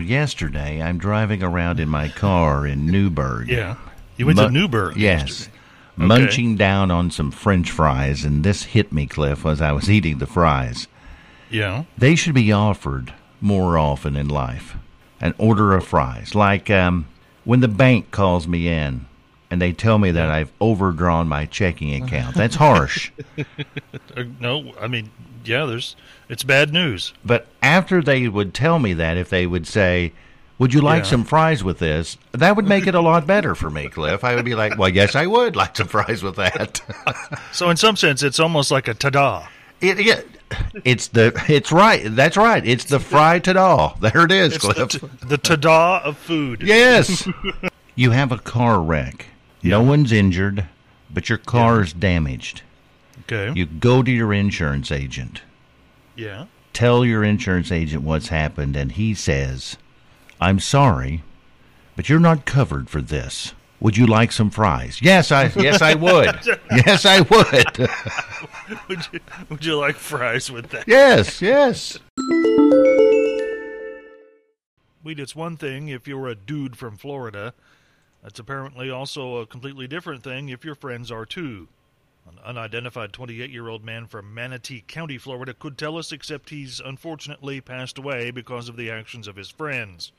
Yesterday, I'm driving around in my car in Newburgh. Yeah. You went Mu- to Newburgh. Yes. yesterday. Munching down on some French fries, and this hit me, Cliff, as I was eating the fries. Yeah. They should be offered more often in life. An order of fries. Like um, when the bank calls me in and they tell me that I've overdrawn my checking account. That's harsh. Uh, no, I mean, yeah, there's it's bad news. But after they would tell me that, if they would say, Would you like Yeah. some fries with this? That would make it a lot better for me, Cliff. I would be like, Well, yes, I would like some fries with that. So in some sense, it's almost like a ta-da. it, it, it's the, it's right. That's right. It's the fry all. There it is, It's the, Cliff. t- the ta-da of food. yes. you have a car wreck. No one's injured, but your car is damaged. Okay. You go to your insurance agent. yeah. tell your insurance agent what's happened, and he says, I'm sorry, but you're not covered for this. Would you like some fries? Yes, I yes I would. yes, I would. Would you Would you like fries with that? yes, yes. Weed, it's one thing if you're a dude from Florida. That's apparently also a completely different thing if your friends are too. An unidentified 28 year old man from Manatee County, Florida, could tell us, except he's unfortunately passed away because of the actions of his friends.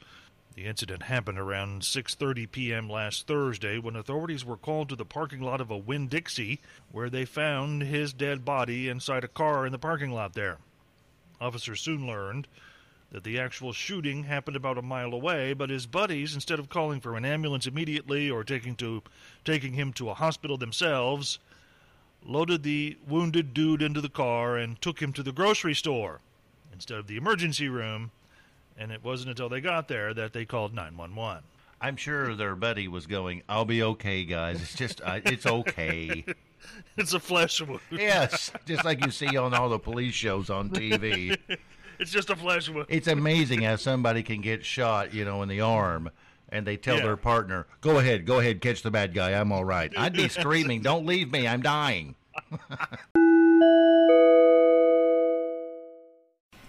The incident happened around 6:30 p.m. last Thursday when authorities were called to the parking lot of a Winn-Dixie where they found his dead body inside a car in the parking lot there. Officers soon learned that the actual shooting happened about a mile away, but his buddies, instead of calling for an ambulance immediately or taking to taking him to a hospital themselves, loaded the wounded dude into the car and took him to the grocery store instead of the emergency room. And it wasn't until they got there that they called 911. I'm sure their buddy was going, I'll be okay, guys. It's just, uh, it's okay. It's a flesh wound. yes, just like you see on all the police shows on TV. It's just a flesh wound. It's amazing how somebody can get shot, you know, in the arm, and they tell Yeah. their partner, "Go ahead, go ahead, catch the bad guy. I'm all right." I'd be screaming, "Don't leave me! I'm dying."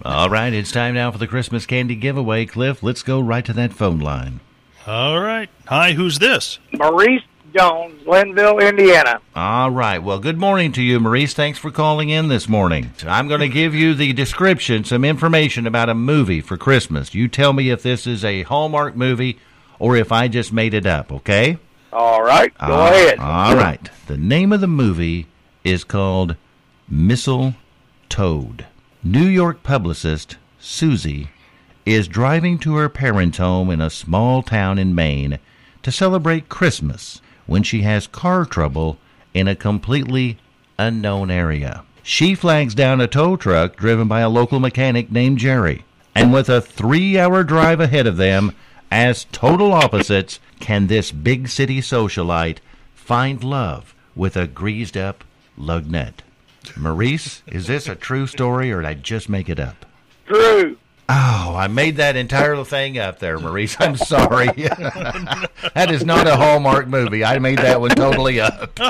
all right, it's time now for the Christmas candy giveaway. Cliff, let's go right to that phone line. All right. Hi, who's this? Maurice Jones, Glenville, Indiana. All right. Well, good morning to you, Maurice. Thanks for calling in this morning. I'm going to give you the description, some information about a movie for Christmas. You tell me if this is a Hallmark movie or if I just made it up, okay? All right, go Ah, ahead. All right. The name of the movie is called Missile Toad. New York publicist Susie is driving to her parents' home in a small town in Maine to celebrate Christmas when she has car trouble in a completely unknown area. She flags down a tow truck driven by a local mechanic named Jerry. And with a three hour drive ahead of them, as total opposites, can this big city socialite find love with a greased up lug nut? Maurice, is this a true story or did I just make it up? True. Oh, I made that entire thing up there, Maurice. I'm sorry. that is not a Hallmark movie. I made that one totally up.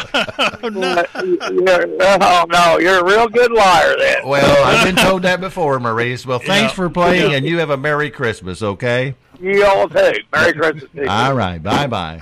Uh, you're- oh, no, you're a real good liar then. Well, I've been told that before, Maurice. Well, thanks Yeah. for playing, Yeah. and you have a Merry Christmas, okay? You all too. Merry Christmas to you. All right. Bye bye.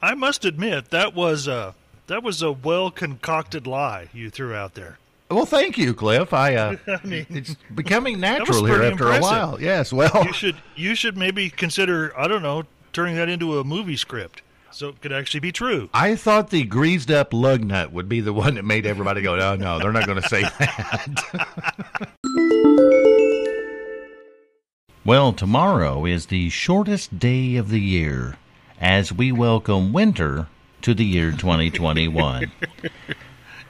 I must admit that was a that was a well concocted lie you threw out there. Well, thank you, Cliff. I, uh, I mean, it's becoming natural here after a while. Yes. Well, you should you should maybe consider I don't know turning that into a movie script so it could actually be true. I thought the greased up lug nut would be the one that made everybody go, "Oh no, they're not going to say that." well, tomorrow is the shortest day of the year as we welcome winter to the year 2021.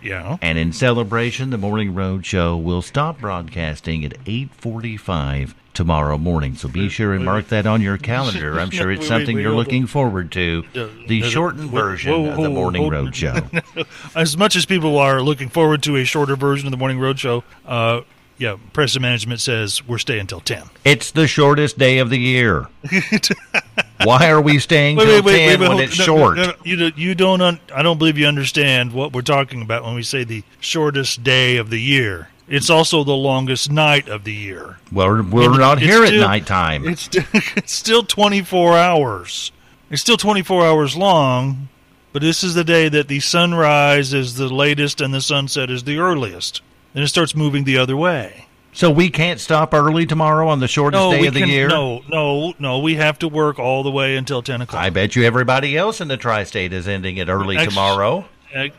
Yeah. And in celebration, the Morning Road Show will stop broadcasting at 8:45 tomorrow morning. So be sure and mark that on your calendar. I'm sure it's something you're looking forward to. The shortened version of the Morning Road Show. As much as people are looking forward to a shorter version of the Morning Road Show, uh, yeah, press and management says we're staying till 10. It's the shortest day of the year. Why are we staying Wait, till wait, wait, 10 wait, when hold- it's no, short? no, no, you, you don't. Un, I don't believe you understand what we're talking about when we say the shortest day of the year. It's also the longest night of the year. Well, we're, we're not here still- at nighttime. It's it's still 24 hours. It's still 24 hours long, but this is the day that the sunrise is the latest and the sunset is the earliest. Then it starts moving the other way. So we can't stop early tomorrow on the shortest No, day of the can, year? no, no, no. We have to work all the way until 10 o'clock. I bet you everybody else in the tri-state is ending it early Actu- tomorrow.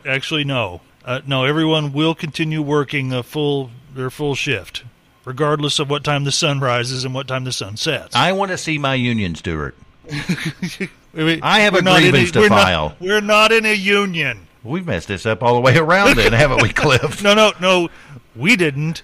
Actually, no. Uh, no, everyone will continue working a full their full shift, regardless of what time the sun rises and what time the sun sets. I want to see my union steward. Wait, I have a we're not in grievance to we're not- file. we're not in a union. We've messed this up all the way around then, haven't we, Cliff? No, no, no. We didn't.